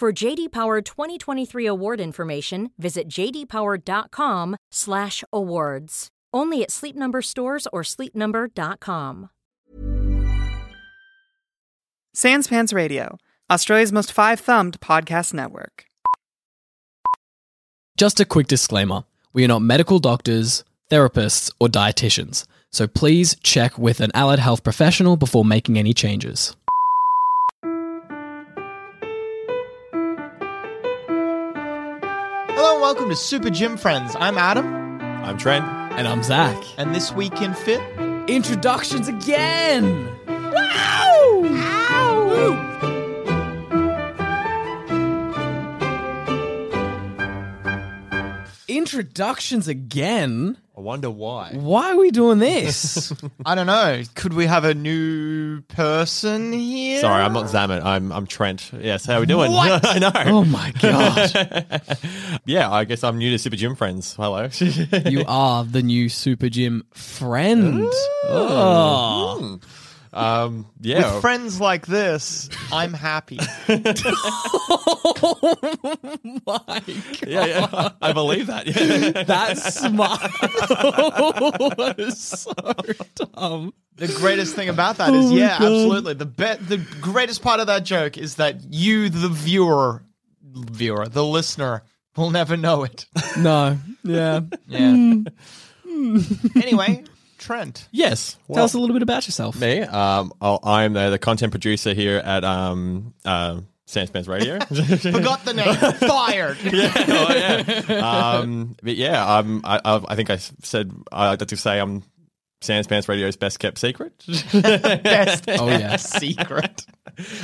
For JD Power 2023 award information, visit jdpower.com/awards. Only at Sleep Number stores or sleepnumber.com. Sans Pants Radio, Australia's most five-thumbed podcast network. Just a quick disclaimer we are not medical doctors, therapists, or dietitians, so please check with an allied health professional before making any changes. Welcome to Super Gym Friends. I'm Adam, I'm Trent. And I'm Zach. and this week in Fit, Introductions again! Wow! Ow! Introductions again? I wonder why. Why are we doing this? I don't know. Could we have a new person here? Sorry, I'm not Zaman. I'm I'm Trent. Yes, how are we doing? What? I know. oh my god. Yeah, I guess I'm new to Super Gym Friends. Hello. You are the new Super Gym friend. Mm. Oh. Mm. Um, yeah. With friends like this, I'm happy. oh my god. yeah, yeah. I believe that. Yeah. That's smart. that is so dumb. the greatest thing about that is, yeah, absolutely. The be- the greatest part of that joke is that you, the viewer, viewer, the listener, will never know it. No. Yeah. Yeah. anyway, Trent. yes. Tell us a little bit about yourself. me. Um, I'll- I'm the, the content producer here at um, uh, Sans Pants Radio. Forgot the name. Fired. oh, yeah. Um, but yeah, um, I, I, I think I said I like to say I'm Sans Pants Radio's best kept secret. Best Oh, yeah. secret.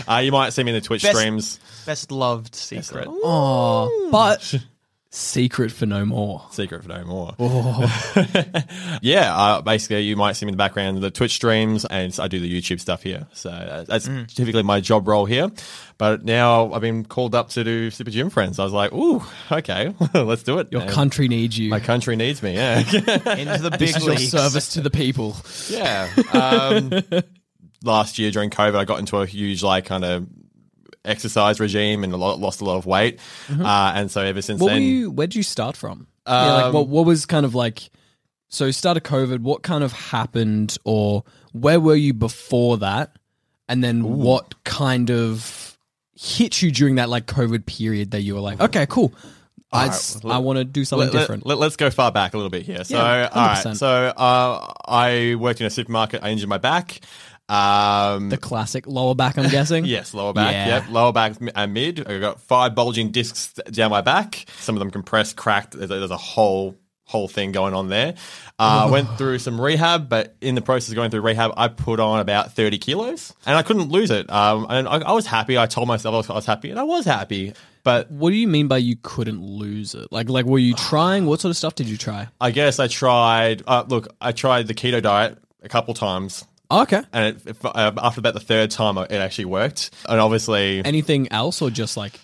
uh, you might see me in the Twitch Best- streams. Best loved secret. Oh, but secret for no more. Secret for no more. yeah, uh, basically, you might see me in the background the Twitch streams, and I do the YouTube stuff here. So uh, that's typically my job role here. But now I've been called up to do Super Gym Friends. I was like, ooh, okay, let's do it. Your And country needs you. my country needs me. Yeah, Into the big this is your leagues. service to the people. yeah. Um, last year during COVID, I got into a huge like kind of exercise regime and a lot, lost a lot of weight. Uh, and so ever since What then, you? Where did you start from? yeah, like what? What was kind of like? So start of COVID. What kind of happened, or where were you before that? And then what kind of hit you during that like COVID period that you were like, okay, cool. I, right, I want to do something let, different. Let, us go far back a little bit here. So, Yeah, all right. So, uh, I worked in a supermarket. I injured my back. Um, the classic lower back, I'm guessing. Yes, lower back. Yeah. Yep, lower back and mid. I've got five bulging discs down my back. Some of them compressed, cracked. There's a, there's a whole whole thing going on there. Uh, I went through some rehab, but in the process of going through rehab, I put on about 30 kilos, and I couldn't lose it. Um, and I, I was happy. I told myself I was, I was happy, and I was happy. But What do you mean by you couldn't lose it? Like, like were you trying? What sort of stuff did you try? I guess I tried. Uh, look, I tried the keto diet a couple times. Oh, okay. And it, it, uh, after about the third time, it actually worked. And obviously, Anything else, or just like,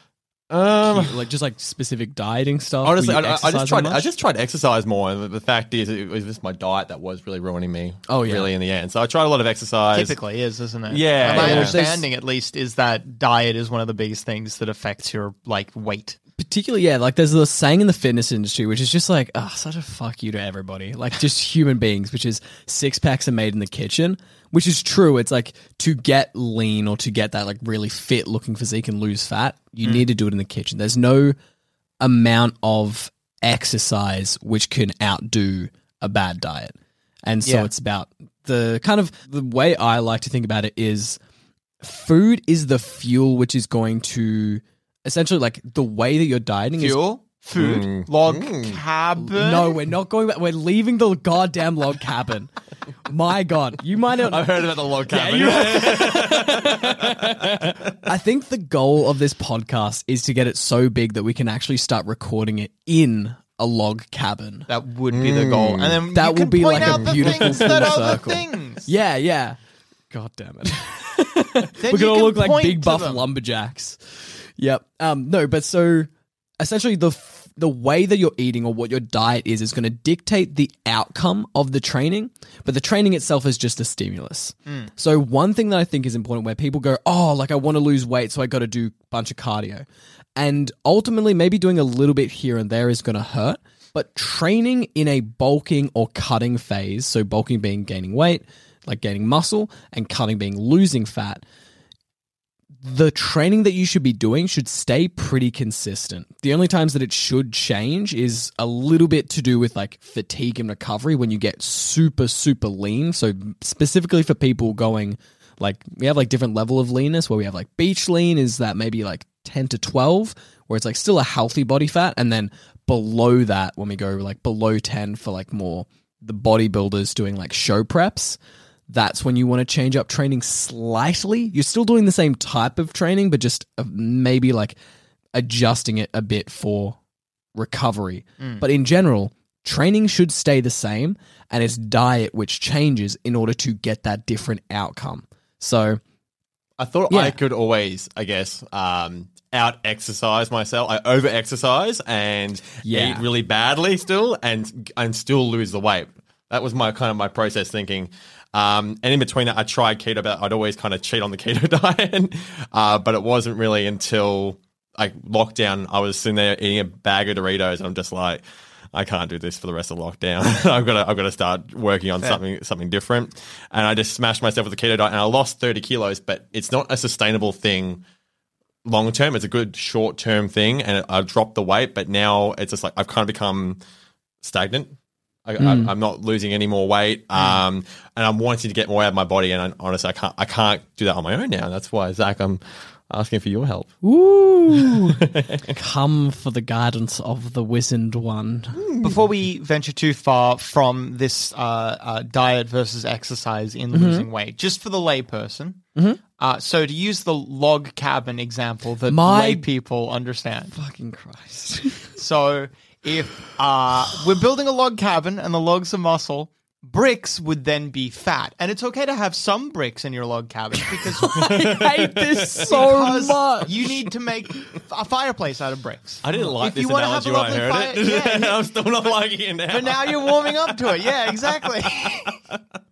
um, like just like specific dieting stuff? honestly, I, I just exercising tried. I just tried to exercise more, and the, the fact is, it was just my diet that was really ruining me. Oh, yeah. really in the end. So I tried a lot of exercise. Typically is, isn't it? Yeah, My yeah. understanding, at least, is that diet is one of the biggest things that affects your like weight. Particularly yeah, like there's a saying in the fitness industry which is just like ah, such a fuck you to everybody, like just human beings, which is six packs are made in the kitchen, which is true. It's like to get lean or to get that like really fit looking physique and lose fat, you need to do it in the kitchen. There's no amount of exercise which can outdo a bad diet. And so Yeah. it's about the kind of the way I like to think about it is food is the fuel which is going to essentially like the way that you're dieting is Fuel, food, Mm. log Mm. cabin. no we're not going back we're leaving the goddamn log cabin my god you might not I've heard about the log cabin. you- I think the goal of this podcast is to get it so big that we can actually start recording it in a log cabin. That would be the goal, and then That you will can be point like a out the beautiful things full that are the circle. things. Yeah, yeah. God damn it. Then We're you gonna can look like point big to buff them. lumberjacks. Yep. Um. No, but so essentially the f- the way that you're eating or what your diet is is going to dictate the outcome of the training, but the training itself is just a stimulus. So one thing that I think is important where people go, "Oh, like I want to lose weight, so I got to do a bunch of cardio." And ultimately maybe doing a little bit here and there is going to hurt, but training in a bulking or cutting phase, so bulking being gaining weight, like gaining muscle, and cutting being losing fat, the training that you should be doing should stay pretty consistent. The only times that it should change is a little bit to do with like fatigue and recovery when you get super, super lean. So, specifically for people going like, we have like different level of leanness where we have like beach lean is that maybe like 10 to 12, where it's like still a healthy body fat. And then below that, when we go like below 10 for like more the bodybuilders doing like show preps, that's when you want to change up training slightly. You're still doing the same type of training, but just uh, maybe like adjusting it a bit for recovery. But in general, training should stay the same, and it's diet which changes in order to get that different outcome. So, I thought Yeah. I could always, I guess, um, out exercise myself. I over exercise and Yeah. eat really badly still, and and still lose the weight. That was my kind of my process thinking. Um, and in between that, I tried keto, but I'd always kind of cheat on the keto diet. uh, but it wasn't really until like lockdown, I was sitting there eating a bag of Doritos, and I'm just like. I can't do this for the rest of lockdown. I've got to, I've got to start working on something, something different. And I just smashed myself with the keto diet, and I lost 30 kilos. But it's not a sustainable thing long term. It's a good short term thing, and I dropped the weight. But now it's just like I've kind of become stagnant. I, I, I'm not losing any more weight, um, and I'm wanting to get more out of my body. And I, honestly, I can't, I can't do that on my own now. That's why, Zach, I'm asking for your help. ooh, come for the guidance of the wizened one. Before we venture too far from this uh, uh, diet versus exercise in losing weight, just for the layperson. Uh, so to use the log cabin example that My- lay people understand. Fucking Christ. So if uh, we're building a log cabin and the logs are muscle, bricks would then be fat. And it's okay to have some bricks in your log cabin because, I hate this so because much. you need to make a fireplace out of bricks. I didn't like If this you wanna have a when I lovely heard fire- it. yeah, I'm still not liking it now. But now you're warming up to it. Yeah, exactly.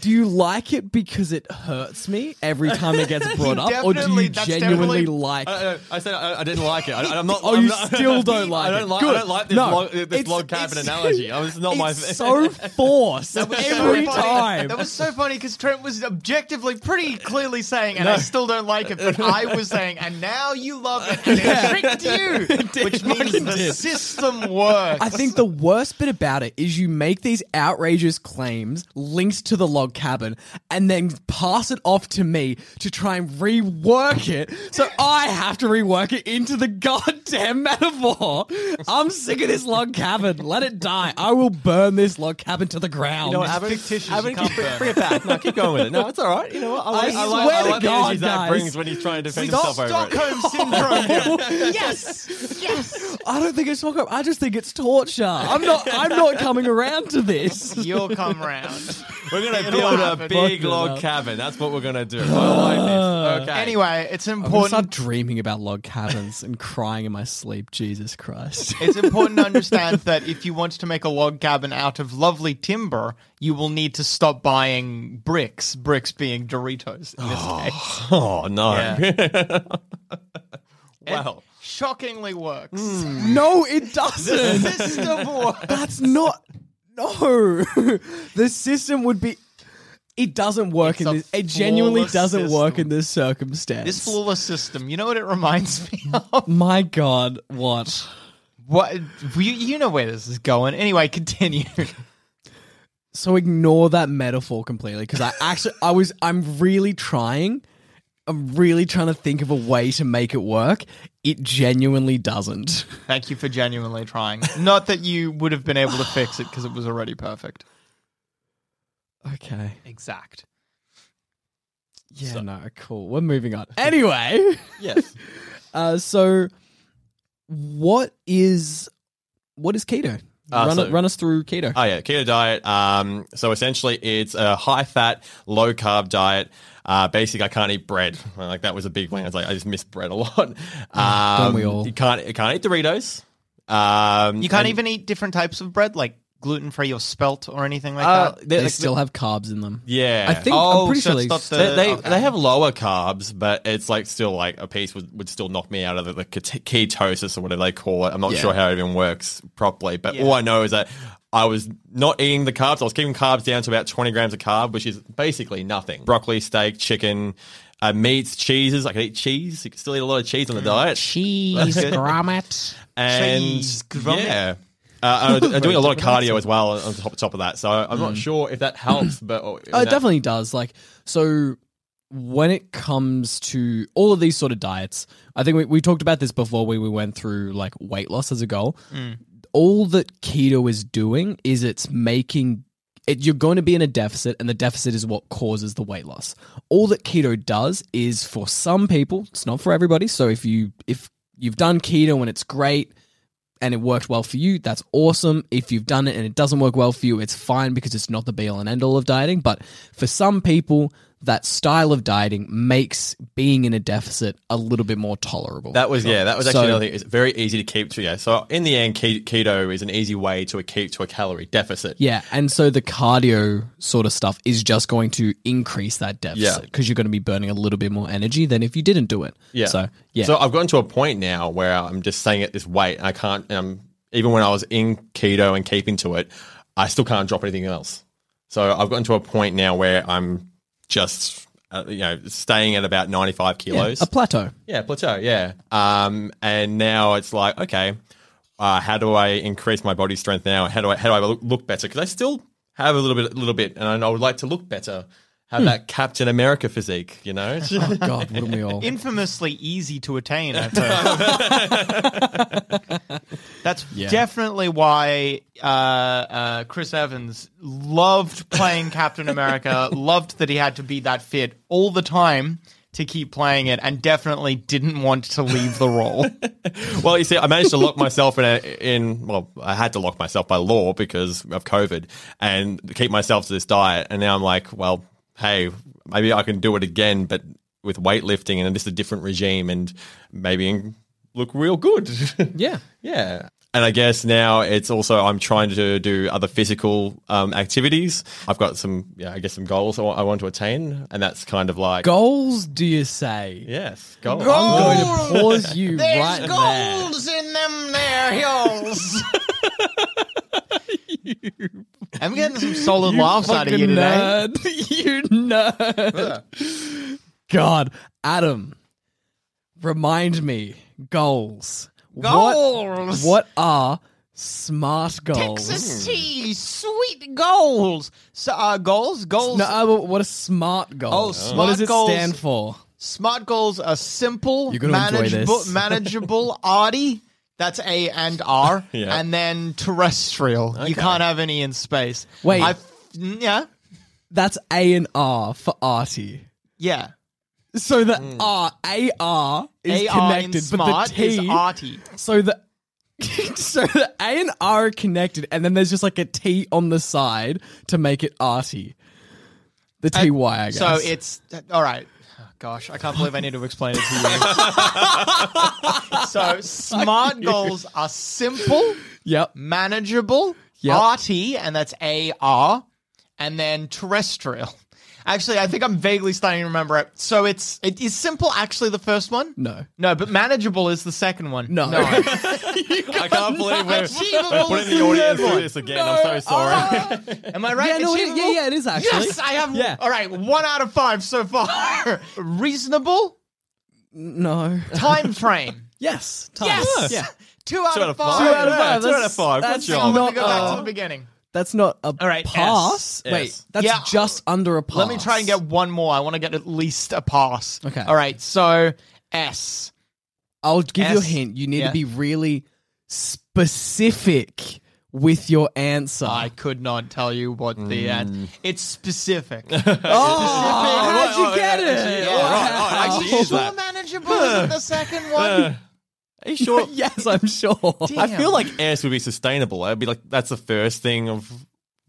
Do you like it because it hurts me every time it gets brought up, or do Definitely, you that's genuinely definitely- like? I, I- I said I, I didn't like it. I, I'm not. Oh, I'm you not- still don't like I don't it. like. Good. I don't like this No, log, this it's- log cabin it's- analogy. I was not my. it's so forced every so funny. time. That was so funny because Trent was objectively pretty clearly saying, and I still don't like it, but I was saying, and now you love it, and it tricked you, which means fucking the did. system works. I think the worst bit about it is you make these outrageous claims linked to the log cabin and then pass it off to me to try and rework it. So I have to rework it into the goddamn metaphor. I'm sick of this log cabin. Let it die. I will burn this log cabin to the ground. You know what, It's Avan? fictitious, Avan, you keep, can't bring, burn. bring it back. No, keep going with it. No, it's all right. You know what? I like, I like, swear I to like the God, energy Zach guys. brings when he's trying to defend Stop himself over it. Stockholm syndrome. yes, yes. I don't think it's fuck up. I just think it's torture. I'm not. I'm not coming around to this. You'll come round. We're gonna It'll build a big Fuck it log up. cabin. That's what we're gonna do. I like this. Okay. Anyway, it's important. I'm gonna start dreaming about log cabins and crying in my sleep. Jesus Christ. It's important to understand that if you want to make a log cabin out of lovely timber, you will need to stop buying bricks. Bricks being Doritos in this oh, case. Oh no. Yeah. wow. shockingly works. Hmm. No, it doesn't. System works. That's not. No, the system would be. It doesn't work It's in a this. It genuinely flawless doesn't work system. in this circumstance. This flawless system. You know what it reminds me of? My God, what? What you, you know where this is going. Anyway, continue. So ignore that metaphor completely because I actually I was I'm really trying. I'm really trying to think of a way to make it work. It genuinely doesn't. Thank you for genuinely trying. Not that you would have been able to fix it because it was already perfect. Okay. Exact. Yeah, no, cool. We're moving on. Anyway, Yes. uh, so what is what is keto? Uh, run, so- run us through keto. Oh yeah, keto diet. Um, so essentially, it's a high fat, low carb diet. Uh, basically, I can't eat bread. Like that was a big one. I was like, I just miss bread a lot. Um, don't we all? You can't. You can't eat Doritos. Um, You can't and, even eat different types of bread, like gluten free or spelt or anything like Uh, that. they- they like, still have carbs in them. Yeah, I think Oh, I'm pretty so sure it's they not the- they they, okay. they have lower carbs, but it's like still like a piece would, would still knock me out of the, the ket- ketosis or whatever they call it. I'm not Yeah. sure how it even works properly, but Yeah. all I know is that I was not eating the carbs. I was keeping carbs down to about 20 grams of carb, which is basically nothing. Broccoli, steak, chicken, uh, meats, cheeses. I can eat cheese. You can still eat a lot of cheese on the diet. Cheese good. Gromit. And Cheese, Gromit. yeah. Uh, I'm I'm doing a lot of cardio as well on top, top of that, so I'm not sure if that helps. But Oh, it definitely does. Like, so when it comes to all of these sort of diets, I think we, we talked about this before we, we went through like weight loss as a goal. All that keto is doing is it's making it, you're going to be in a deficit, and the deficit is what causes the weight loss. All that keto does is for some people, it's not for everybody. So if you if you've done keto and it's great, and it worked well for you, that's awesome. If you've done it and it doesn't work well for you, it's fine because it's not the be all and end all of dieting. But for some people, that style of dieting makes being in a deficit a little bit more tolerable. That was yeah. That was actually So- another thing. It's very easy to keep to. Yeah. So in the end, keto is an easy way to a keep to a calorie deficit. yeah, and so the cardio sort of stuff is just going to increase that deficit Yeah. because you're going to be burning a little bit more energy than if you didn't do it. Yeah. So yeah, So I've gotten to a point now where I'm just staying at this weight. I can't. Um, even when I was in keto and keeping to it, I still can't drop anything else. So I've gotten to a point now where I'm just. Uh, you know, staying at about 95 yeah, kilos. a plateau. Yeah, plateau. Yeah. Um, and now it's like, okay, uh, how do I increase my body strength now? How do I how do I look, look better? Because I still have a little bit, a little bit, and I would like to look better. Have that Captain America physique, you know? Oh God, wouldn't we all? Infamously easy to attain, I've heard. That's Yeah. definitely why uh, uh, Chris Evans loved playing Captain America, loved that he had to be that fit all the time to keep playing it, and definitely didn't want to leave the role. well, you see, I managed to lock myself in a, in. Well, I had to lock myself by law because of COVID, and keep myself to this diet. And now I'm like, well, hey, maybe I can do it again, but with weightlifting and this is a different regime, and maybe look real good. Yeah. Yeah. And I guess now it's also I'm trying to do other physical um, activities. I've got some, yeah, I guess some goals I want, I want to attain, and that's kind of like Goals, do you say? yes, goals. I'm going to pause you right there. goals in them there hills. I'm getting some solid laughs out of you today. nerd. you nerd. God, Adam, remind me goals. Goals. What, what are smart goals? Texas tea, sweet goals. So, uh, goals, goals. No, uh, what are smart goals? Oh, smart what does it goals- stand for? Smart goals are simple, You're gonna enjoy manageable, manageable, arty. That's A and R, Yeah. and then terrestrial. You can't have any in space. Wait. I, yeah, That's A and R for arty. yeah. So the hmm. R A R is AR connected, in smart but the T is arty. So the so the A and R are connected, and then there's just like a T on the side to make it arty. The uh, T Y, I guess. So it's all right. Gosh, I can't believe I need to explain it to you. so smart goals are simple, yep. manageable, Yep. arty, and that's A R, and then terrestrial. Actually, I think I'm vaguely starting to remember it. So it's it is simple. Actually, the first one. No. No, but manageable is the second one. No. no. I can't believe we're, we're is putting the the audience through this again. I'm so sorry. Am I right? Yeah, no, it- Achievable? yeah, yeah, it is actually. Yes, I have. Yeah. All right, one out of five so far. Reasonable No. time frame. Yes. Time. Yes. Yeah. Two out, Two out of of five. five. Two out of Yeah, five. two out of That's- five. Good that's job. Let me not, go back uh, to the beginning. That's not a All right, pass. S. Wait, S. that's Yeah. just under a pass. Let me try and get one more. I want to get at least a pass. Okay. All right. So S. I'll give you a S. hint. You need Yeah. to be really specific with your answer. I could not tell you what the Mm. end. It's specific. oh, how'd you oh, get it? actually, yeah, right, oh, it actually is Sure that. manageable isn't the second one. Are you sure? yes, I'm sure. I feel like S would be sustainable. I'd be like, that's the first thing of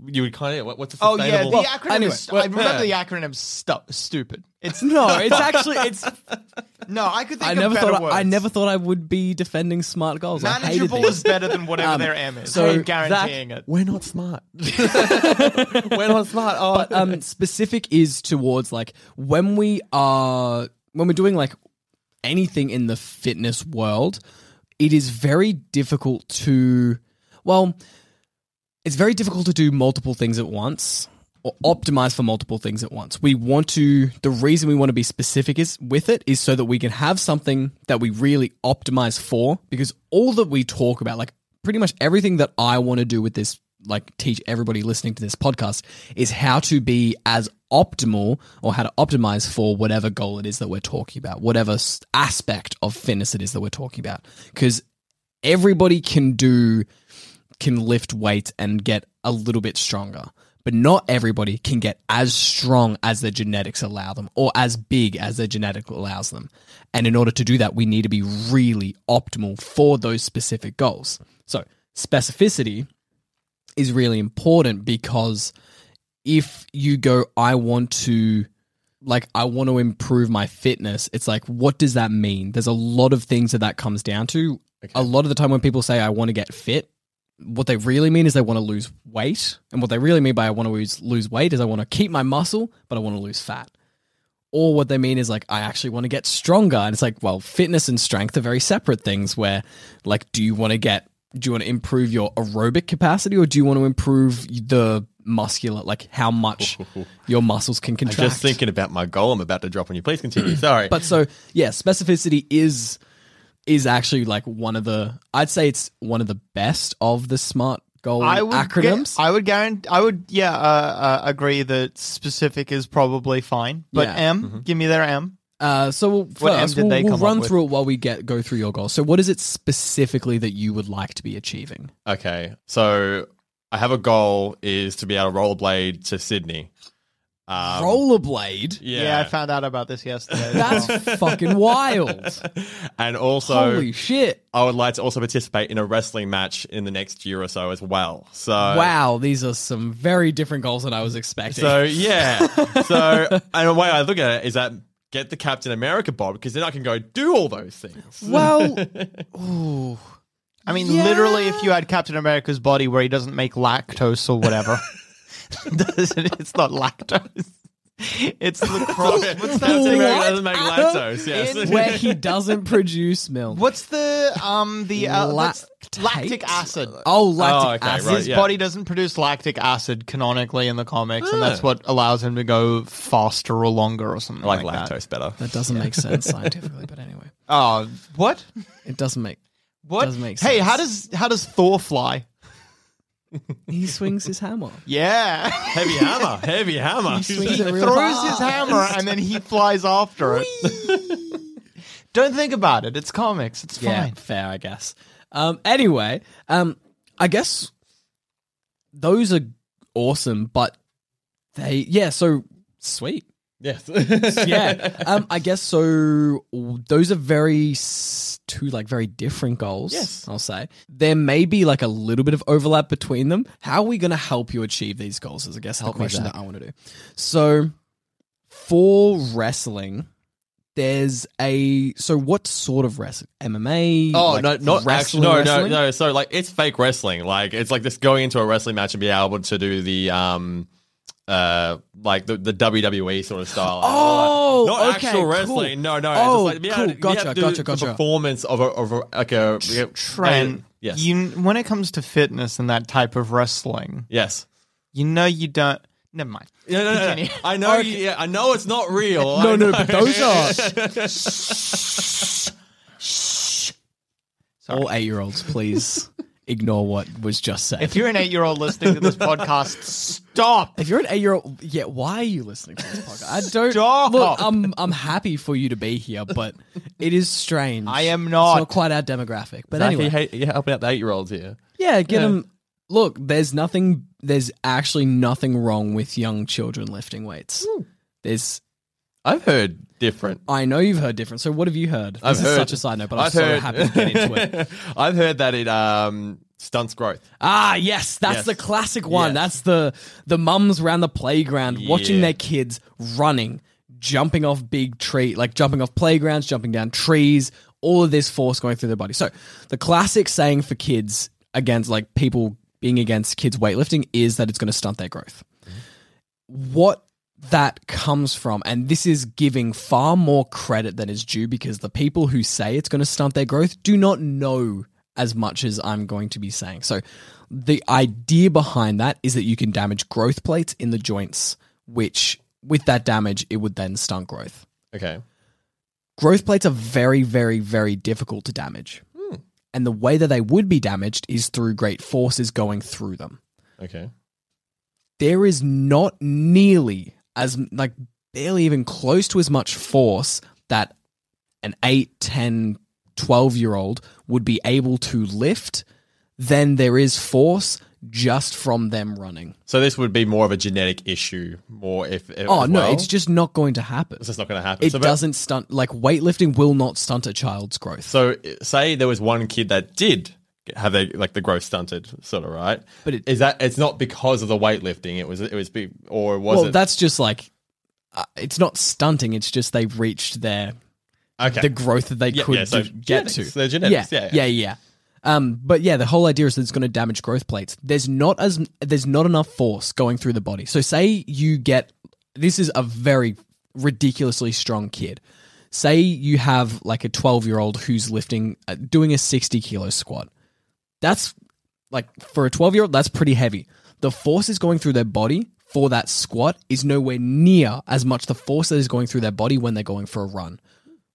you would kind of what, what's a Oh yeah, sustainable? the acronym. anyway, is, well, I remember yeah. the acronym stu- stupid. It's No, it's actually it's. no. I could think I of never better thought I. I never thought I would be defending smart goals. Manageable is better than whatever Um, their M is. so I'm guaranteeing it. We're not smart. We're not smart. Oh, but um, specific is towards like when we are when we're doing like anything in the fitness world, it is very difficult to well, it's very difficult to do multiple things at once or optimize for multiple things at once. We want to the reason we want to be specific is with it is so that we can have something that we really optimize for because all that we talk about like pretty much everything that I want to do with this like teach everybody listening to this podcast is how to be as optimal or how to optimize for whatever goal it is that we're talking about, whatever aspect of fitness it is that we're talking about. Because everybody can do can lift weights and get a little bit stronger. But not everybody can get as strong as their genetics allow them or as big as their genetic allows them. And in order to do that, we need to be really optimal for those specific goals. So, specificity is really important because if you go, I want to like I want to improve my fitness. It's like, what does that mean? There's a lot of things that that comes down to. A lot of the time when people say I want to get fit, what they really mean is they want to lose weight, and what they really mean by I want to lose lose weight is I want to keep my muscle, but I want to lose fat. Or what they mean is like I actually want to get stronger, and it's like, well, fitness and strength are very separate things. Where like, do you want to get do you want to improve your aerobic capacity, or do you want to improve the muscular, like how much your muscles can I'm contract? just thinking about my goal I'm about to drop on you. Please continue. Sorry. But so yeah, specificity is is actually like one of the I'd say it's one of the best of the smart goal I would acronyms. Get, I would guarantee. I would yeah uh, uh, agree that specific is probably fine. But Yeah. M, give me their M. uh, so we'll, What M first did we'll, they we'll come up run with? through it while we get go through your goals. So what is it specifically that you would like to be achieving? Okay, so I have a goal is to be able to rollerblade to Sydney. Um, Rollerblade. Yeah, Yeah. I found out about this yesterday. That's fucking wild. and also Holy shit. I would like to also participate in a wrestling match in the next year or so as well. So wow, these are some very different goals than I was expecting. So yeah, so and the way I look at it is that get the Captain America bob because then I can go do all those things. well, ooh. I mean, literally, if you had Captain America's body where he doesn't make lactose or whatever, it's not lactose. It's the cross. What's Captain that? America What? doesn't make lactose. Yes. where he doesn't produce milk. What's the um the uh, what's- lactic acid? Oh, lactic okay, acid. right, His yeah. body doesn't produce lactic acid canonically in the comics, and that's what allows him to go faster or longer or something I like like, that. lactose better. That doesn't make sense scientifically, but anyway, Oh, what? it doesn't make. What? Doesn't make Hey, how does how does Thor fly? He swings his hammer. Yeah. Heavy hammer, heavy hammer. swings he it real throws fast. his hammer and then he flies after it. Don't think about it. It's comics. It's Yeah, fine. fair, I guess. Um, anyway, um, I guess those are awesome, but they, yeah, so sweet. yes. yeah. Um, I guess so. Those are very s- two like very different goals. Yes. I'll say there may be like a little bit of overlap between them. How are we going to help you achieve these goals? Is I guess the Help me, question Zach. that I want to do. So for wrestling. There's a so what sort of wrestling? MMA? Oh like no, not wrestling, actually. No, no, no. So like, it's fake wrestling. Like, it's like this going into a wrestling match and be able to do the um, uh, like the, the WWE sort of style. Oh, not okay, actual cool. No, no. Oh, just like, be cool. able to- Gotcha, able to do gotcha, the gotcha. Performance of a, of a like a Trent, Yes. you when it comes to fitness and that type of wrestling, yes. you know you don't. Never mind. No, no, no, no. I know. you- yeah, I know it's not real. No, no, but those are all eight year olds. Please ignore what was just said. If you're an eight-year-old listening to this podcast, stop. If you're an eight year old, yeah, why are you listening to this podcast? I don't Stop. look. I'm I'm happy for you to be here, but it is strange. I am It's not. not quite our demographic, but Zach, anyway, you hate- you're helping out the eight-year-olds here. yeah, get them. Look, there's nothing. There's actually nothing wrong with young children lifting weights. There's. I've heard different. I know you've heard different. So what have you heard? This I've is heard such a side note, but I'm I've so heard- happy to get into it. I've heard that it um, stunts growth. Ah, yes, that's Yes. the classic one. Yes. That's the the mums around the playground watching their kids running, jumping off big tree, like jumping off playgrounds, jumping down trees, all of this force going through their body. So, the classic saying for kids against like people being against kids weightlifting is that it's going to stunt their growth. What that comes from, and this is giving far more credit than is due because the people who say it's going to stunt their growth do not know as much as I'm going to be saying. So, the idea behind that is that you can damage growth plates in the joints, which with that damage, it would then stunt growth. Okay. Growth plates are very, very, very difficult to damage. Hmm. And the way that they would be damaged is through great forces going through them Okay. there is not nearly as like barely even close to as much force that an 8 10 12 year old would be able to lift than there is force just from them running So this would be more of a genetic issue, more if. if oh no well? it's just not going to happen It's just not going to happen. it So, doesn't stunt like weightlifting will not stunt a child's growth So say there was one kid that did have they like the growth stunted, sort of right. But it- is that it's not because of the weightlifting. It was it was big or was well it? that's just like uh, it's not stunting it's just they've reached their okay. the growth that they Yeah, could yeah, so do- get to. they're genetics, yeah, yeah, yeah. yeah. Um, but yeah, the whole idea is that it's going to damage growth plates. There's not as there's not enough force going through the body. So say you get this is a very ridiculously strong kid. Say you have like a 12 year old who's lifting uh, doing a 60 kilo squat. That's like for a 12 year old that's pretty heavy. The force is going through their body for that squat is nowhere near as much the force that is going through their body when they're going for a run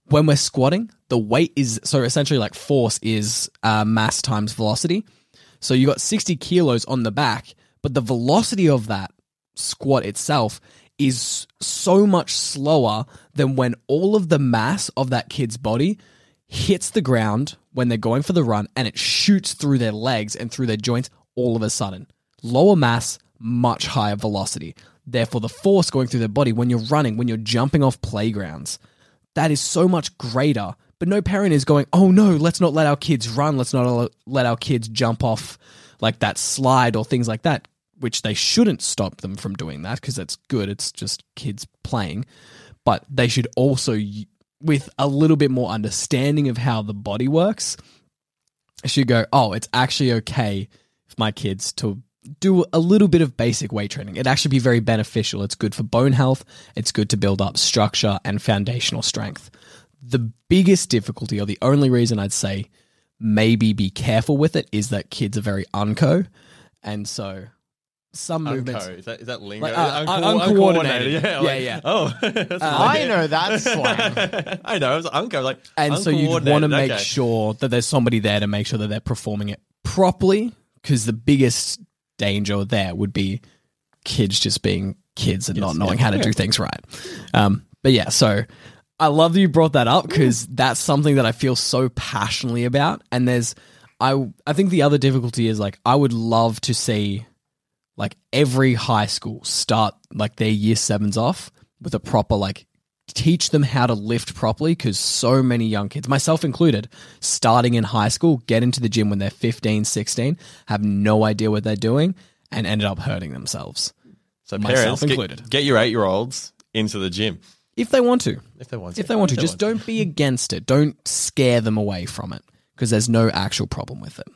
when we're squatting, the weight is so essentially like force is uh, mass times velocity. So you got 60 kilos on the back, but the velocity of that squat itself is so much slower than when all of the mass of that kid's body hits the ground when they're going for the run and it shoots through their legs and through their joints all of a sudden. Lower mass, much higher velocity. Therefore, the force going through their body when you're running, when you're jumping off playgrounds, that is so much greater. But no parent is going, oh no, let's not let our kids run. Let's not let our kids jump off like that slide or things like that, which they shouldn't stop them from doing that because that's good. It's just kids playing. But they should also, with a little bit more understanding of how the body works, she'd go, oh, it's actually okay for my kids to do a little bit of basic weight training. It'd actually be very beneficial. It's good for bone health, it's good to build up structure and foundational strength. The biggest difficulty, or the only reason I'd say maybe be careful with it, is that kids are very unco. And so some movements. Unco. Is that is that lingo? Like, uh, Unco- un- uncoordinated. Yeah, Yeah, like- yeah. Oh, that's I know that slang. I know. It was unco. Like And so you want to make okay. sure that there's somebody there to make sure that they're performing it properly. Because the biggest danger there would be kids just being kids and not knowing how to do things right. Um, but yeah, so I love that you brought that up because that's something that I feel so passionately about. And there's, I, I think the other difficulty is like I would love to see like every high school start like their year sevens off with a proper like teach them how to lift properly because so many young kids myself included starting in high school get into the gym when they're 15 16 have no idea what they're doing and ended up hurting themselves So myself parents, get- included. Get, your eight year olds into the gym if they want to if they want. To. if they want to If just don't be against it don't scare them away from it because there's no actual problem with it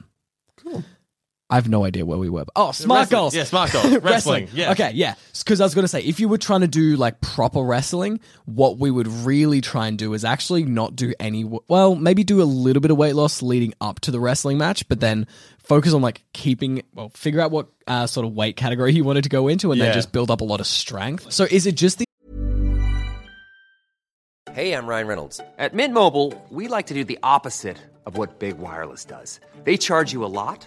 I have no idea where we were. Oh, smart Wrestling. goals. Yeah, smart goals. Wrestling. Yeah. Okay, yeah. Because I was going to say, if you were trying to do like proper wrestling, what we would really try and do is actually not do any, well, maybe do a little bit of weight loss leading up to the wrestling match, but then focus on like keeping, well, figure out what uh, sort of weight category you wanted to go into and Yeah. then just build up a lot of strength. So is it just the Hey, I'm Ryan Reynolds. At Mint Mobile, we like to do the opposite of what Big Wireless does. They charge you a lot,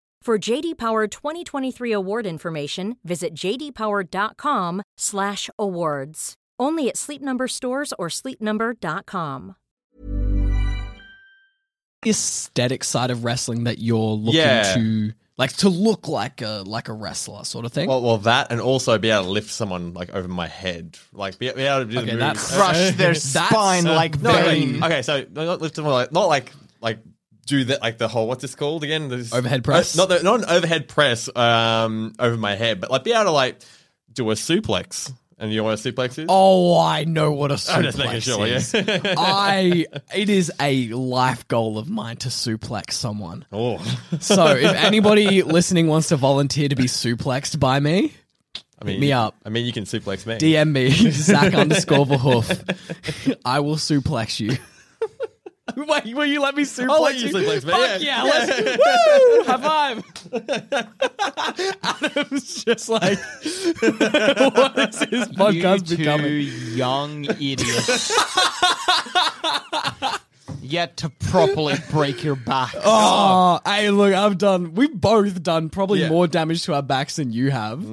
For JD Power 2023 award information, visit jdpower.com/awards. Only at Sleep Number stores or sleepnumber.com. aesthetic side of wrestling that you're looking Yeah. to, like to look like a like a wrestler sort of thing? Well, well, that and also be able to lift someone like over my head, like be, be able to do Okay, the. Crush their spine uh, like No, okay, vein. okay, so not lift them like not like like do that like the whole what's this called again? This, Overhead press? Uh, not the, not an overhead press um over my head, but like be able to like do a suplex. And you know what a suplex is? Oh, I know what a suplex I'm just making sure, is. yeah. I it is a life goal of mine to suplex someone. oh, So if anybody listening wants to volunteer to be suplexed by me, I mean, me up. I mean, you can suplex me. DM me Zach underscore Verhoof. I will suplex you. Wait, will you let me suplex I'll let you suplex me, Fuck yeah. yeah, let's woo! High five. Adam's just like, what is this podcast you two becoming? young idiots. Yet to properly break your back. Oh, hey, look, I've done. We've both done probably Yeah. more damage to our backs than you have.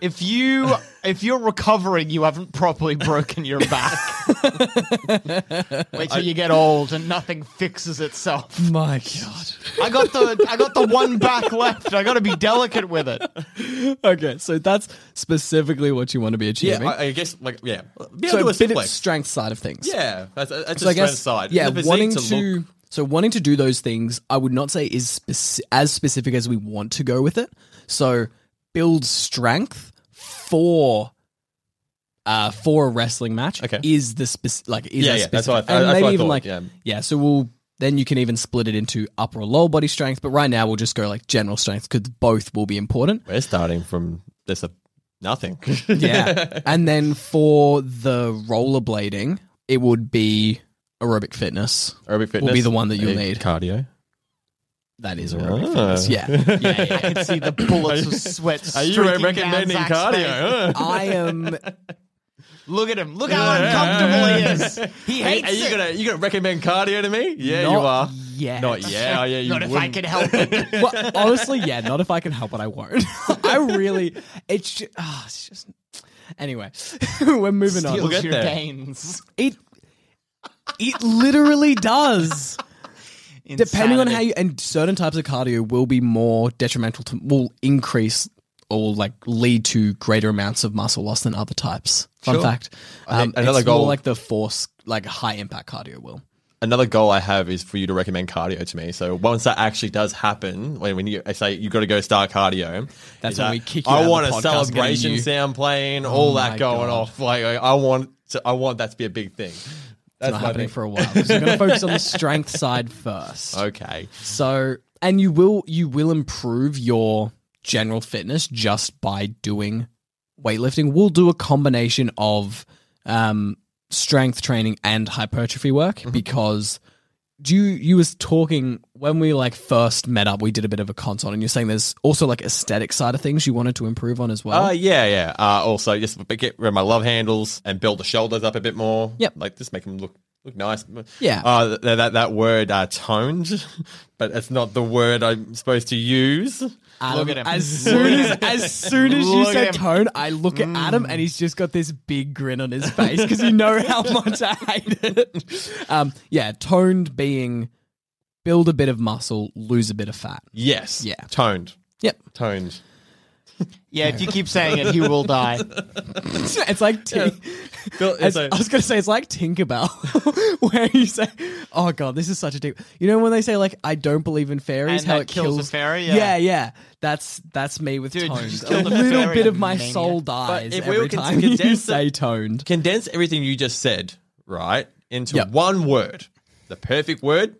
If you if you're recovering, you haven't properly broken your back. Wait till you get old and nothing fixes itself. My God. I got the I got the one back left. I got to be delicate with it. Okay, so that's specifically what you want to be yeah, achieving. I, I guess like yeah, be so able a to a bit of suplex. strength side of things. Yeah, that's that's So I a strength guess, side. yeah, The physique wanting to to, look- so wanting to do those things, I would not say is speci- as specific as we want to go with it. So build strength for uh for a wrestling match Okay. is the spec- like is Yeah, a yeah, that's specific, what I and maybe even thought, like yeah. yeah. So we'll then you can even split it into upper or lower body strength. But right now we'll just go like general strength because both will be important. We're starting from this a nothing. Yeah. and then for the rollerblading, it would be aerobic fitness. Aerobic fitness Will be the one that you'll need. Cardio. That is aerobic Ah. fitness. Yeah. yeah, yeah. I can see the bullets of sweat. Are you streaking recommending down Zach's cardio? face. huh? I am. Look at him. Look how uncomfortable he is. He Are, hates are you it. gonna you gonna recommend cardio to me? Yeah, Not you are. yet. Not yet. Oh, yeah, you Not if I wouldn't. can help it. Well, honestly, yeah. Not if I can help it, I won't. I really. It's just. Oh, it's just anyway, we're moving on. Steals get your there. gains. It. It literally does. Depending on how you and certain types of cardio will be more detrimental to will increase or like lead to greater amounts of muscle loss than other types. Fun Sure. fact. I think Um, another it's more goal- like the force, like high impact cardio will. Another goal I have is for you to recommend cardio to me. So once that actually does happen, when, when you I say you got to go start cardio, That's is when we kick you out I of want the a getting celebration you- sound playing, all Oh that going God. off. Like I I want to, I want that to be a big thing. It's That's not happening thing. for a while. So we're going to focus on the strength side first. Okay. So, and you will you will improve your general fitness just by doing weightlifting. We'll do a combination of um, strength training and hypertrophy work Mm-hmm. because you you was talking when we like first met up we did a bit of a consult and you're saying there's also like aesthetic side of things you wanted to improve on as well Uh, yeah, yeah. Uh, also, just get rid of my love handles and build the shoulders up a bit more. Yep. Like just make them look look nice. Yeah. Uh, that that, that word uh, toned, but it's not the word I'm supposed to use. Adam, Look at him. As soon as, as soon as you Look at said him. tone, I look at Adam and he's just got this big grin on his face because you know how much I hate it. Um, yeah, toned being build a bit of muscle, lose a bit of fat. Yes. Yeah. Toned. Yep. Toned. Yeah, if you keep saying it, he will die. it's like Tin- Bill- as- I was going to say it's like Tinkerbell, where you say, "Oh God, this is such a deep." You know when they say like, "I don't believe in fairies," And how that it kills a fairy? Yeah. yeah. That's that's me with Dude, you just A killed a little fairy, bit you of my maniac. soul dies if we every were time you condense it- say toned. Condense everything you just said, right, into Yep. one word. The perfect word.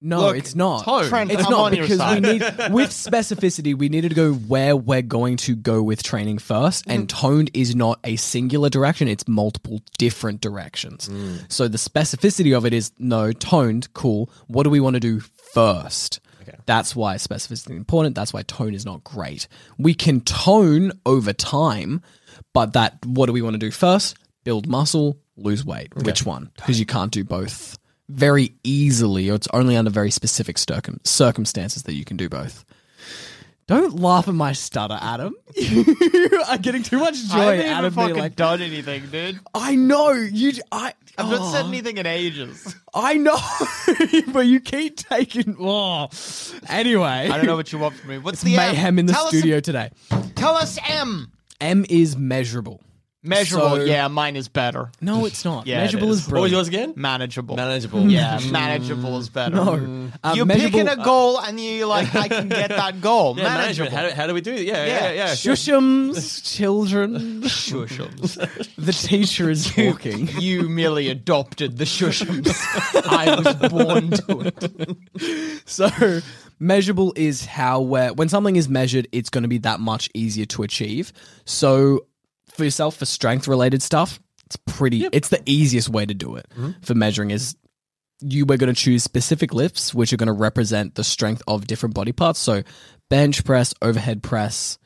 No, Look, it's not. Trent, It's I'm not on your because we side. need with specificity. We needed to go where we're going to go with training first, and mm. toned is not a singular direction; it's multiple different directions. Mm. So the specificity of it is no toned, cool. What do we want to do first? That's why specificity is important. That's why tone is not great. We can tone over time, but that what do we want to do first? Build muscle, lose weight. Which one? Because you can't do both very easily, or it's only under very specific circum- circumstances that you can do both. Don't laugh at my stutter, Adam. you are getting too much I joy haven't out even of me. fucking Like done anything, dude. I know you. j- I. I've not said oh, anything in ages. I know, but you keep taking. Oh. Anyway, I don't know what you want from me. What's It's the M? mayhem in the Tell us- studio today. tell us M. M is measurable. Measurable. So- yeah, mine is better. No, it's not. Yeah, it measurable is. is What was brilliant. yours again? Manageable. Manageable. Yeah, mm. manageable is better. No, mm. uh, You're measurable- picking a uh, goal and you're like, I can get that goal. Yeah, manageable. management. How do, how do we do it? Yeah, Yeah. yeah, yeah. Shushums, children. Shushums. The teacher is talking. you merely adopted the shushums. I was born to it. So measurable is how where when something is measured, it's going to be that much easier to achieve. So for yourself, for strength related stuff, it's pretty. It's the easiest way to do it for measuring is you were going to choose specific lifts which are going to represent the strength of different body parts. So bench press, overhead press.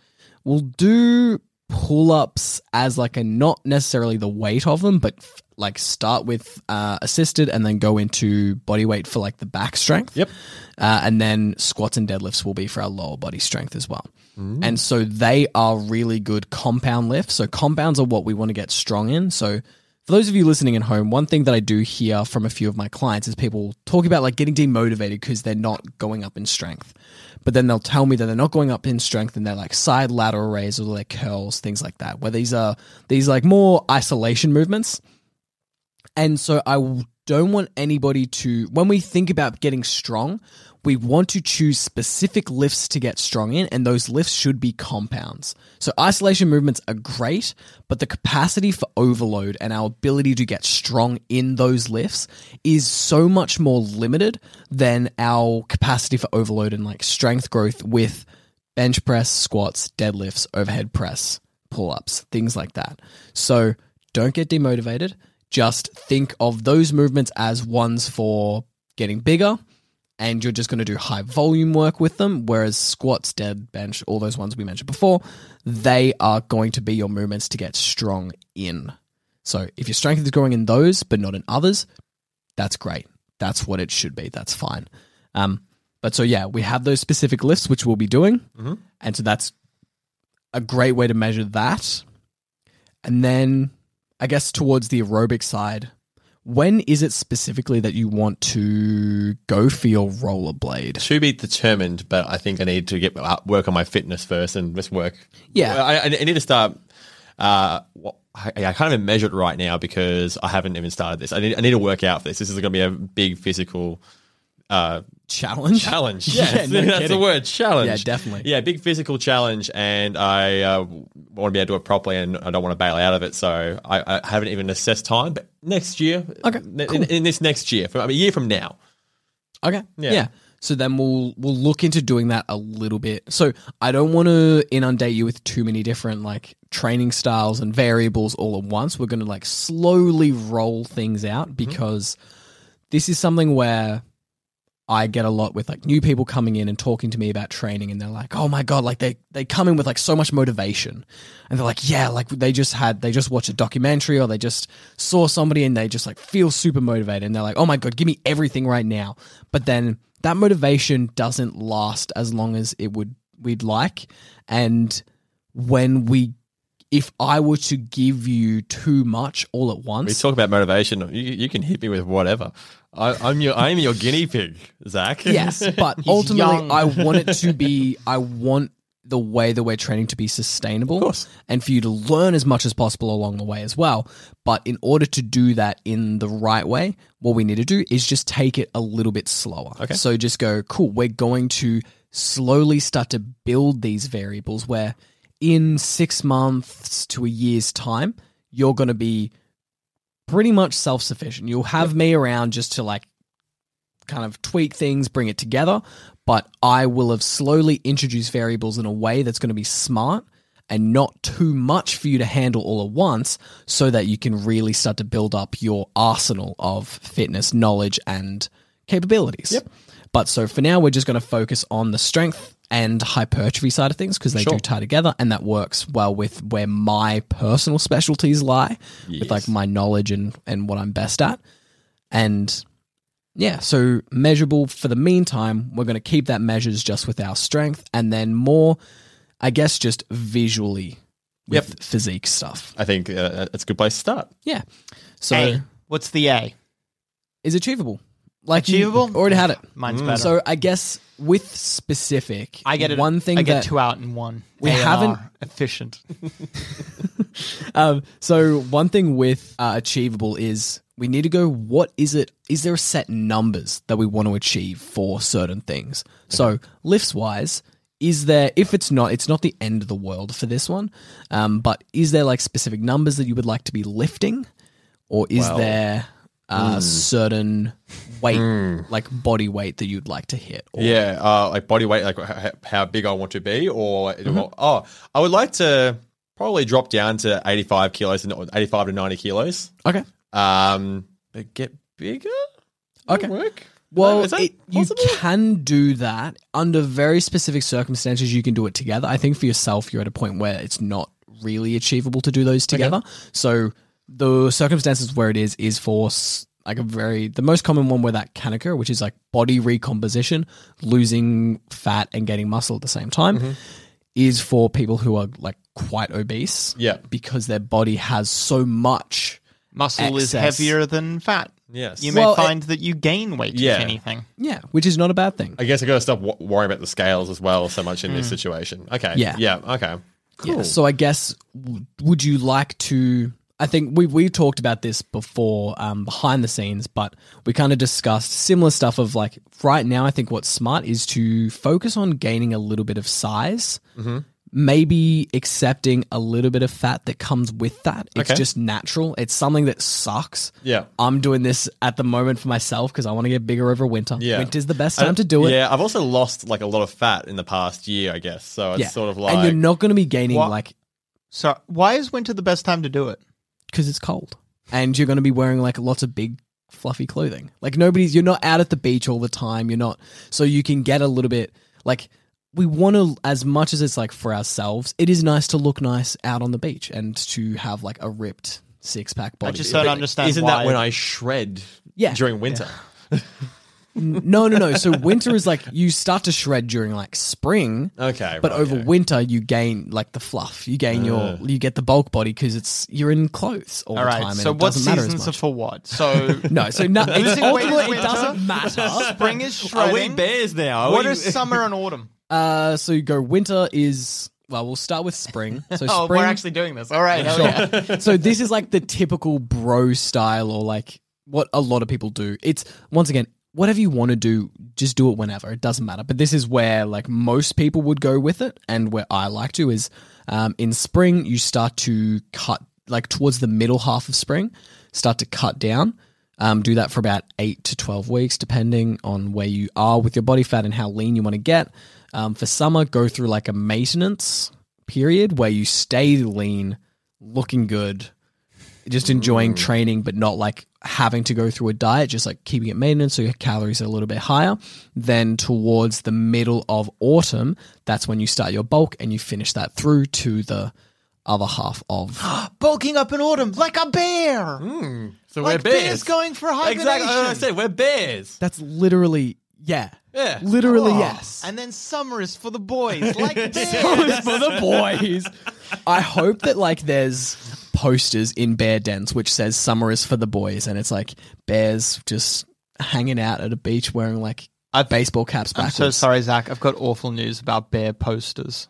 We'll do pull ups as like a not necessarily the weight of them, but f- like start with uh, assisted and then go into body weight for like the back strength. Yep. Uh, and then squats and deadlifts will be for our lower body strength as well. Mm. And so they are really good compound lifts. So compounds are what we want to get strong in. So for those of you listening at home, one thing that I do hear from a few of my clients is people talk about like getting demotivated because they're not going up in strength. But then they'll tell me that they're not going up in strength and they're like side lateral raise or their curls, things like that, where these are these like more isolation movements. And so I don't want anybody to, when we think about getting strong, we want to choose specific lifts to get strong in, and those lifts should be compounds. So isolation movements are great, but the capacity for overload and our ability to get strong in those lifts is so much more limited than our capacity for overload and like strength growth with bench press, squats, deadlifts, overhead press, pull ups, things like that. So don't get demotivated. Just think of those movements as ones for getting bigger, and you're just going to do high volume work with them. Whereas squats, dead, bench, all those ones we mentioned before, they are going to be your movements to get strong in. So if your strength is growing in those, but not in others, that's great. That's what it should be. That's fine. Um, but so yeah, we have those specific lifts which we'll be doing, and so that's a great way to measure that. And then I guess towards the aerobic side, when is it specifically that you want to go for your rollerblade? To be determined, but I think I need to get uh, work on my fitness first and just work. Yeah. I, I need to start. Uh, I, I can't even measure it right now because I haven't even started this. I need, I need to work out for this. This is going to be a big physical uh, Challenge. challenge. Yeah, Yes, no that's the word. Challenge. Yeah, definitely. Yeah, big physical challenge, and I uh, want to be able to do it properly, and I don't want to bail out of it. So I, I haven't even assessed time, but next year, Okay, in, in this next year, from, I mean, a year from now, Okay. Yeah. Yeah. So then we'll we'll look into doing that a little bit. So I don't want to inundate you with too many different like training styles and variables all at once. We're going to like slowly roll things out because this is something where I get a lot with like new people coming in and talking to me about training and they're like, "Oh my god, like they they come in with like so much motivation." And they're like, "Yeah, like they just had they just watched a documentary or they just saw somebody and they just like feel super motivated and they're like, "Oh my god, give me everything right now." But then that motivation doesn't last as long as it would we'd like and when we if I were to give you too much all at once. we talk about motivation. You, you can hit me with whatever. I, I'm your I'm your guinea pig, Zach. Yes, but ultimately. I want it to be. I want the way that we're training to be sustainable, and for you to learn as much as possible along the way as well. But in order to do that in the right way, what we need to do is just take it a little bit slower. Okay. So just go, cool. We're going to slowly start to build these variables where in six months to a year's time, you're going to be pretty much self sufficient. You'll have me around just to like kind of tweak things, bring it together, but I will have slowly introduced variables in a way that's going to be smart and not too much for you to handle all at once so that you can really start to build up your arsenal of fitness, knowledge, and capabilities. Yep. But so for now, we're just going to focus on the strength and hypertrophy side of things because they Sure. do tie together and that works well with where my personal specialties lie with like my knowledge and, and what I'm best at. And yeah, so measurable for the meantime, we're going to keep that measures just with our strength and then more, I guess, just visually with physique stuff. I think uh, that's a good place to start. Yeah. So A. What's the A? is achievable. Like you Achievable? already had it. Mine's better. So I guess with specific, I get it. one thing I get that two out in one. We A&R, haven't- efficient. Um, so one thing with uh, achievable is we need to go. What is it? Is there a set numbers that we want to achieve for certain things? So lifts wise, is there? If it's not, it's not the end of the world for this one. Um, but is there like specific numbers that you would like to be lifting, or is Well, there a certain weight, like body weight, that you'd like to hit? Or, Yeah, uh, like body weight, like h- how big I want to be, or oh, I would like to probably drop down to eighty-five kilos, and eighty-five to ninety kilos. Okay. Um, but get bigger. Okay. Work. Well, Is it, you can do that under very specific circumstances. You can do it together. I think for yourself, you're at a point where it's not really achievable to do those together. So the circumstances where it is is for like a very the most common one where that can occur, which is like body recomposition, losing fat and getting muscle at the same time, Mm-hmm. is for people who are like quite obese. Yeah. because their body has so much. Muscle is heavier than fat. Yes. You may Well, find that you gain weight, Yeah. if anything. Yeah, which is not a bad thing. I guess I got to stop w- worrying about the scales as well so much in this situation. Okay. Yeah. Yeah. Okay. Cool. Yeah, so I guess w- would you like to? I think we we talked about this before um, behind the scenes, but we kind of discussed similar stuff. Of like right now, I think what's smart is to focus on gaining a little bit of size. Mm-hmm. Maybe accepting a little bit of fat that comes with that. It's Okay. just natural. It's something that sucks. Yeah. I'm doing this at the moment for myself because I want to get bigger over winter. Yeah. Winter's the best time to do it. Yeah, I've also lost like a lot of fat in the past year, I guess. So it's Yeah. sort of like and you're not going to be gaining What- like So, why is winter the best time to do it? Because it's cold and you're going to be wearing like lots of big fluffy clothing like nobody's you're not out at the beach all the time you're not so you can get a little bit like we want to as much as it's like for ourselves it is nice to look nice out on the beach and to have like a ripped six pack body I just don't understand Isn't why. that when I shred Yeah. during winter? no no no so winter is like you start to shred during like spring Okay. but right, over okay. winter you gain like the fluff you gain your you get the bulk body because it's you're in clothes all, All the right. time and So, it what doesn't seasons are for what? So, no so no, it's, Losing weight is ultimately it doesn't matter spring is Are we bears now? Are What we- are summer and autumn? Uh, so you go winter is well. We'll start with spring. So Oh, spring. we're actually doing this. All right. Sure. yeah. so this is like the typical bro style, or like what a lot of people do. It's once again whatever you want to do, just do it whenever. It doesn't matter. But this is where like most people would go with it, and where I like to is um, in spring you start to cut like towards the middle half of spring, start to cut down. Um, do that for about eight to twelve weeks, depending on where you are with your body fat and how lean you want to get. Um, for summer, go through like a maintenance period where you stay lean, looking good, just enjoying mm. training, but not like having to go through a diet, just like keeping it maintenance so your calories are a little bit higher. Then towards the middle of autumn, that's when you start your bulk and you finish that through to the other half of. Bulking up in autumn like a bear. Mm, so Like we're bears. bears going for hibernation. Exactly. As I said, we're bears. That's literally, yeah. Yeah. Literally, Oh, yes. And then summer is for the boys, like bears. Summer is for the boys. I hope that like there's posters in bear dens which says summer is for the boys and it's like bears just hanging out at a beach wearing like I've- baseball caps I'm so sorry, Zach. I've got awful news about bear posters.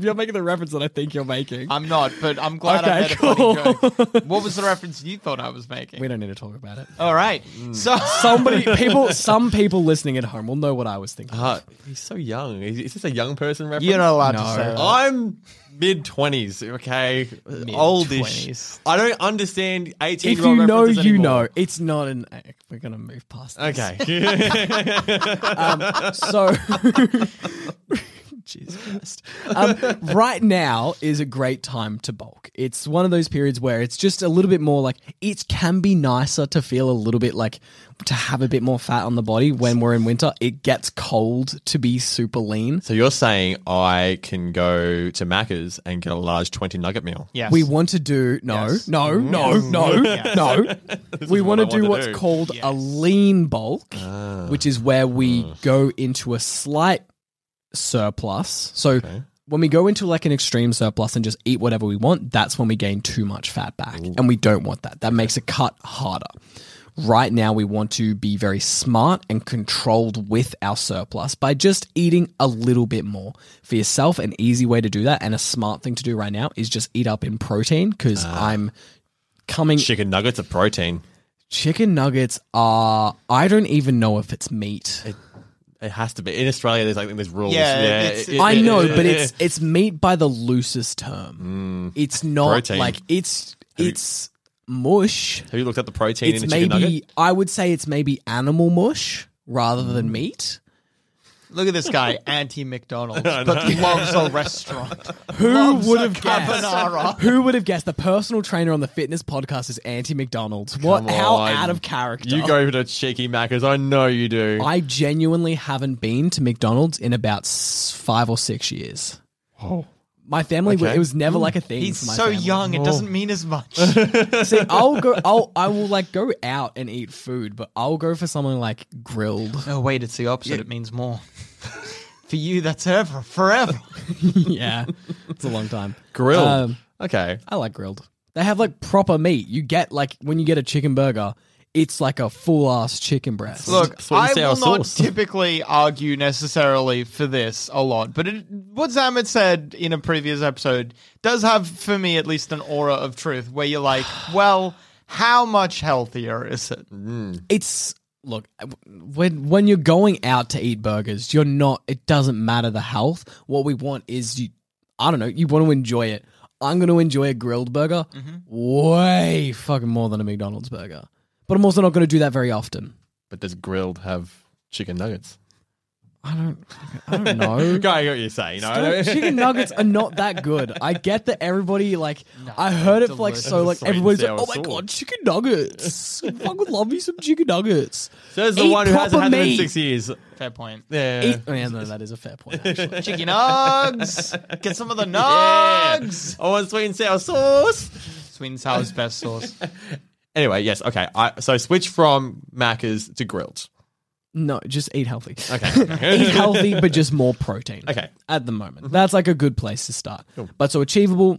You're making the reference that I think you're making. I'm not, but I'm glad I Okay, made a funny joke. What was the reference you thought I was making? we don't need to talk about it. All right. So Somebody, people, some people listening at home will know what I was thinking. Uh, he's so young. Is, is this a young person reference? you're not allowed to No. say that. I'm mid twenties. Okay, oldish. 20s. I don't understand eighteen. if year old you know, you know. It's not an. We're gonna move past. This. Okay. Um, so, Jesus Um, right now is a great time to bulk. It's one of those periods where it's just a little bit more like it can be nicer to feel a little bit like to have a bit more fat on the body when we're in winter. It gets cold to be super lean. so you're saying I can go to Macca's and get a large twenty nugget meal? Yes. We want to do no, Yes. no, no, no, no. we want to do what's do. called a lean bulk, which is where we go into a slight surplus. So when we go into like an extreme surplus and just eat whatever we want, that's when we gain too much fat back, and we don't want that. That makes a cut harder. Right now, we want to be very smart and controlled with our surplus by just eating a little bit more. For yourself, an easy way to do that and a smart thing to do right now is just eat up in protein because ah. I'm coming. Chicken nuggets of protein. Chicken nuggets are, I don't even know if it's meat. It has to be in Australia. There's like there's rules. Yeah, it's- it- I it- know, it- but it's it's meat by the loosest term. Mm. it's not Protein. like it's it's mush. Have you looked at the protein It's in a chicken maybe nugget? I would say it's maybe animal mush rather than mm. meat. Look at this guy, anti McDonald's, but loves a restaurant. Who Loves would a have guessed? carbonara. Who would have guessed? The personal trainer on the fitness podcast is anti McDonald's. What? Come How on. out of character? You go to cheeky Macca's. I know you do. I genuinely haven't been to McDonald's in about s- five or six years. Oh. My family, Okay. it was never like a thing. He's for my so family. young, it doesn't mean as much. See, I'll go. I'll. I will like go out and eat food, but I'll go for something like grilled. oh, wait, it's the opposite. It means more. For you, that's ever, forever. yeah, it's a long time. Grilled. Um, okay. I like grilled. They have like proper meat. You get like when you get a chicken burger, it's like a full ass chicken breast. Look, I sour will not typically argue necessarily for this a lot, but it, what Zamet said in a previous episode does have, for me at least, an aura of truth where you're like, well, how much healthier is it? it's look when when you're going out to eat burgers, you're not. It doesn't matter the health. What we want is you. I don't know. You want to enjoy it. I'm going to enjoy a grilled burger mm-hmm. way fucking more than a McDonald's burger. But I'm also not going to do that very often. But does grilled have chicken nuggets? I don't. I don't know. Go, I get what you're saying. No, Still, chicken nuggets are not that good. I get that everybody like. I heard it for like so like everybody's like, oh my god, chicken nuggets! I would love me some chicken nuggets. So Says the Eat one who hasn't had them in six years. Fair point. Yeah. Eat- oh, yeah, no, that is a fair point. Actually. Chicken nugs! Get some of the nugs! I want sweet and sour sauce. Sweet and sour's best sauce. Anyway, yes, okay. I, so switch from Macca's to grilled. No, just eat healthy. Okay. eat healthy, but just more protein. Okay. At the moment, mm-hmm. that's like a good place to start. But so achievable.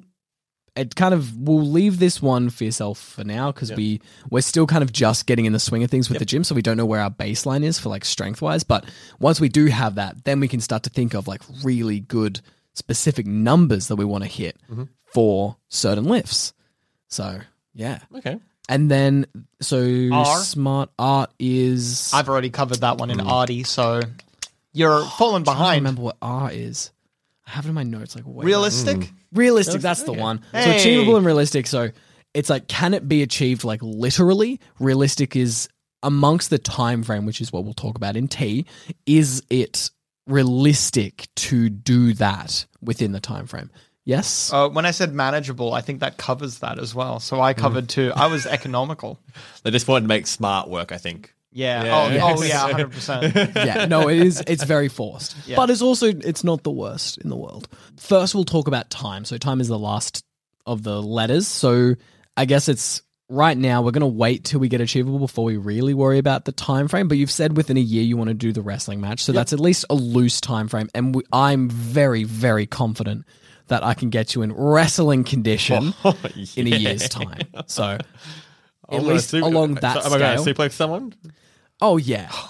It kind of we'll leave this one for yourself for now because we we're still kind of just getting in the swing of things with the gym, so we don't know where our baseline is for like strength wise. But once we do have that, then we can start to think of like really good specific numbers that we want to hit mm-hmm. for certain lifts. So yeah, Okay. And then so R? smart art is I've already covered that one in hmm. Artie, so you're falling I don't behind. remember what R is. I have it in my notes like way Realistic? Hmm. Realistic, that's the one. So Hey. achievable and realistic. So it's like, can it be achieved like literally? Realistic is amongst the time frame, which is what we'll talk about in T. Is it realistic to do that within the time frame? Yes. Uh, when I said manageable, I think that covers that as well. So I covered too. I was economical. They just wanted to make smart work, I think. Yeah. Yeah. Oh, oh yeah, hundred percent. yeah, no, it is. It's very forced, Yeah. but it's also it's not the worst in the world. First, we'll talk about time. So time is the last of the letters. So I guess it's right now. We're gonna wait till we get achievable before we really worry about the time frame. But you've said within a year you want to do the wrestling match, so that's at least a loose time frame. And we, I'm very, very confident that I can get you in wrestling condition oh, in a year's time. So at I'm least along that so Am I going to suplex someone? Oh yeah.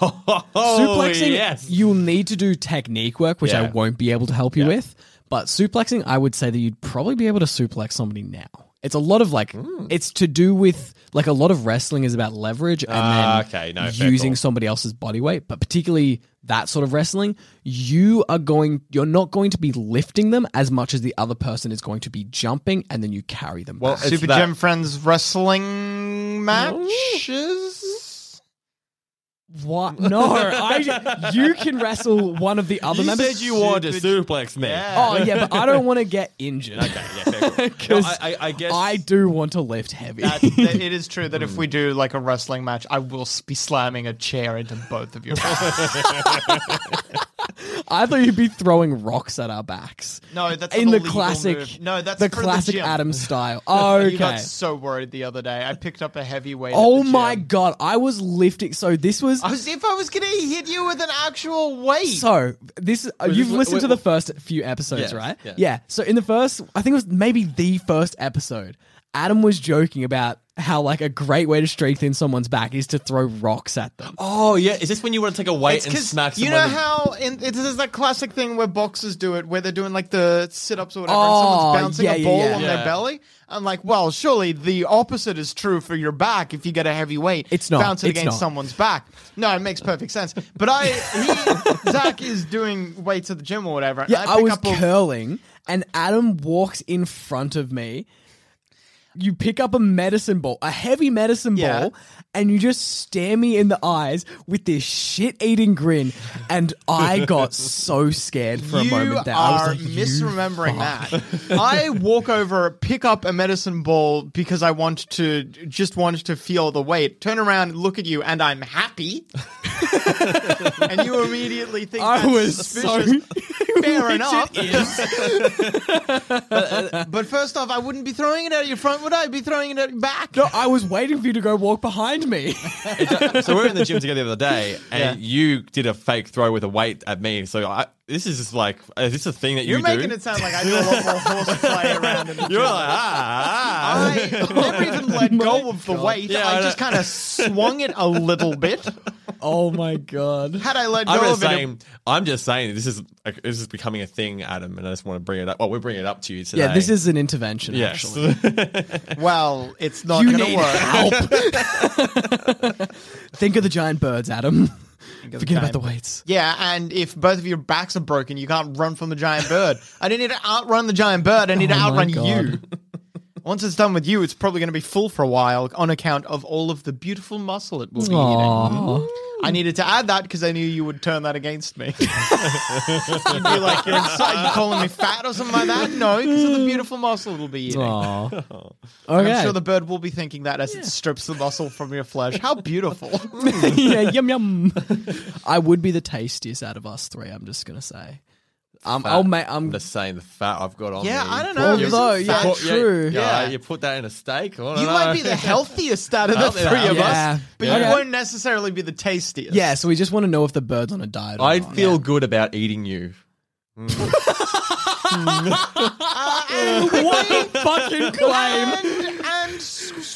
Oh, suplexing, yes. you'll need to do technique work, which I won't be able to help you Yeah. with. But suplexing, I would say that you'd probably be able to suplex somebody now. It's a lot of like, Hmm. it's to do with like a lot of wrestling is about leverage and Ah, then okay. No, using somebody else's body weight. But particularly that sort of wrestling, you are going, you're not going to be lifting them as much as the other person is going to be jumping, and then you carry them. Well, back. Super that- Gym Friends wrestling matches. What? No, I, you can wrestle one of the other You members. said you wanted to suplex me. Yeah. Oh yeah, but I don't want to get injured. Okay, yeah, fair call. No, Because I, I, I guess I do want to lift heavy. That, that- it is true that if we do like a wrestling match, I will s- be slamming a chair into both of your faces. I thought you'd be throwing rocks at our backs. No, that's in the classic. move. No, that's the for the classic. Adam style. You Okay. got so worried the other day. I picked up a heavy weight. Oh my god! I was lifting. So this was. I was if I was gonna hit you with an actual weight. So this uh, you've listened wait, to the first few episodes, Yes, right? yeah. Yeah. So in the first, I think it was maybe the first episode. Adam was joking about how like a great way to strengthen someone's back is to throw rocks at them. Oh yeah, is this when you want to take a weight It's and 'cause smack you someone? know in- how in, it is that classic thing where boxers do it, where they're doing like the sit-ups or whatever, and Oh, someone's bouncing yeah, a yeah, ball yeah. on Yeah. their belly. I'm like, well, surely the opposite is true for your back. If you get a heavy weight, It's not. bounce it It's against not. someone's back. No, it makes perfect sense. But I, he, Zach is doing weights at the gym or whatever. and Yeah, I, pick was up a- curling, and Adam walks in front of me. You pick up a medicine ball, a heavy medicine Yeah. ball, and you just stare me in the eyes with this shit-eating grin, and I got so scared for a moment there. are I was like, misremembering fuck." that. I walk over, pick up a medicine ball because I want to just want to feel the weight. Turn around, look at you, and I'm happy. and you immediately think I was suspicious. so Fair enough. it is. Uh, but first off, I wouldn't be throwing it at your front, would I? Be throwing it back. No, I was waiting for you to go walk behind me. so we were in the gym together the other day, and you did a fake throw with a weight at me. So I, this is just like, is this a thing that you You're making it sound like I do a lot more horseplay around in the You're gym. like, ah, ah, I never even let go of the weight. Yeah, I I just kind of swung it a little bit. Oh my god. Had I let go I'm of just it, saying. I'm just saying this is this is becoming a thing, Adam, and I just want to bring it up. Well, we're bringing it up to you today. Yeah, this is an intervention. yes. Actually, well, it's not you going to need work. help. Think of the giant birds, Adam. the Forget about giant the bird. weights. Yeah, and if both of your backs are broken, you can't run from the giant bird. I didn't need to outrun the giant bird. I need to Oh my outrun God. you. Once it's done with you, it's probably going to be full for a while on account of all of the beautiful muscle it will be eating. I needed to add that because I knew you would turn that against me. You'd be like, "You're inside, you calling me fat or something like that." No, because of the beautiful muscle it'll be eating. Aw. And Okay. I'm sure the bird will be thinking that as it strips the muscle from your flesh. How beautiful! yeah, yum yum. I would be the tastiest out of us three. I'm just gonna say. Um, I'll make. I'm I'm just saying the fat I've got on Yeah, me. I don't know. Although, Isn't yeah, Put- true. Yeah, Yeah. you put that in a steak. You know. might be the healthiest out of the three of Yeah. us, but Yeah. you won't necessarily be the tastiest. Yeah, so we just want to know if the bird's on a diet. I not. feel good about eating you. Uh, and we- fucking claim.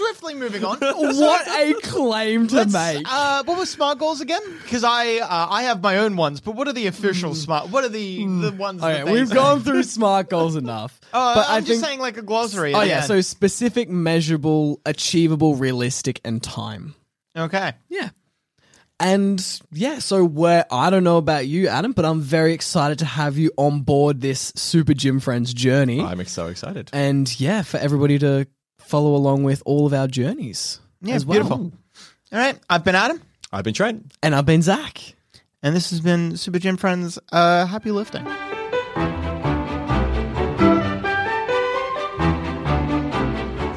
And, and s- swiftly moving on. what a claim to Let's, make. Uh, what were smart goals again? Because I uh, I have my own ones, but what are the official smart? What are the the ones? Okay, that we've gone through smart goals enough. Uh, but I'm I just think saying like a glossary. Oh yeah, end. so specific, measurable, achievable, realistic, and time. okay. Yeah. And yeah, so where I don't know about you, Adam, but I'm very excited to have you on board this Super Gym Friends journey. I'm so excited. and yeah, for everybody to follow along with all of our journeys. Yeah, as well. beautiful. All right, I've been Adam, I've been Trent. And I've been Zach. and this has been Super Gym Friends. Uh, happy lifting.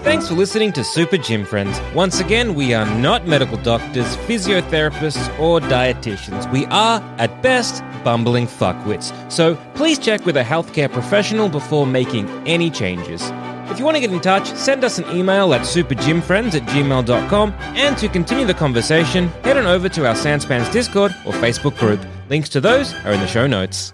Thanks for listening to Super Gym Friends. Once again, we are not medical doctors, physiotherapists, or dietitians. We are, at best, bumbling fuckwits. So please check with a healthcare professional before making any changes. If you want to get in touch, send us an email at supergymfriends at gmail.com. And to continue the conversation, head on over to our Sans Pants Discord or Facebook group. Links to those are in the show notes.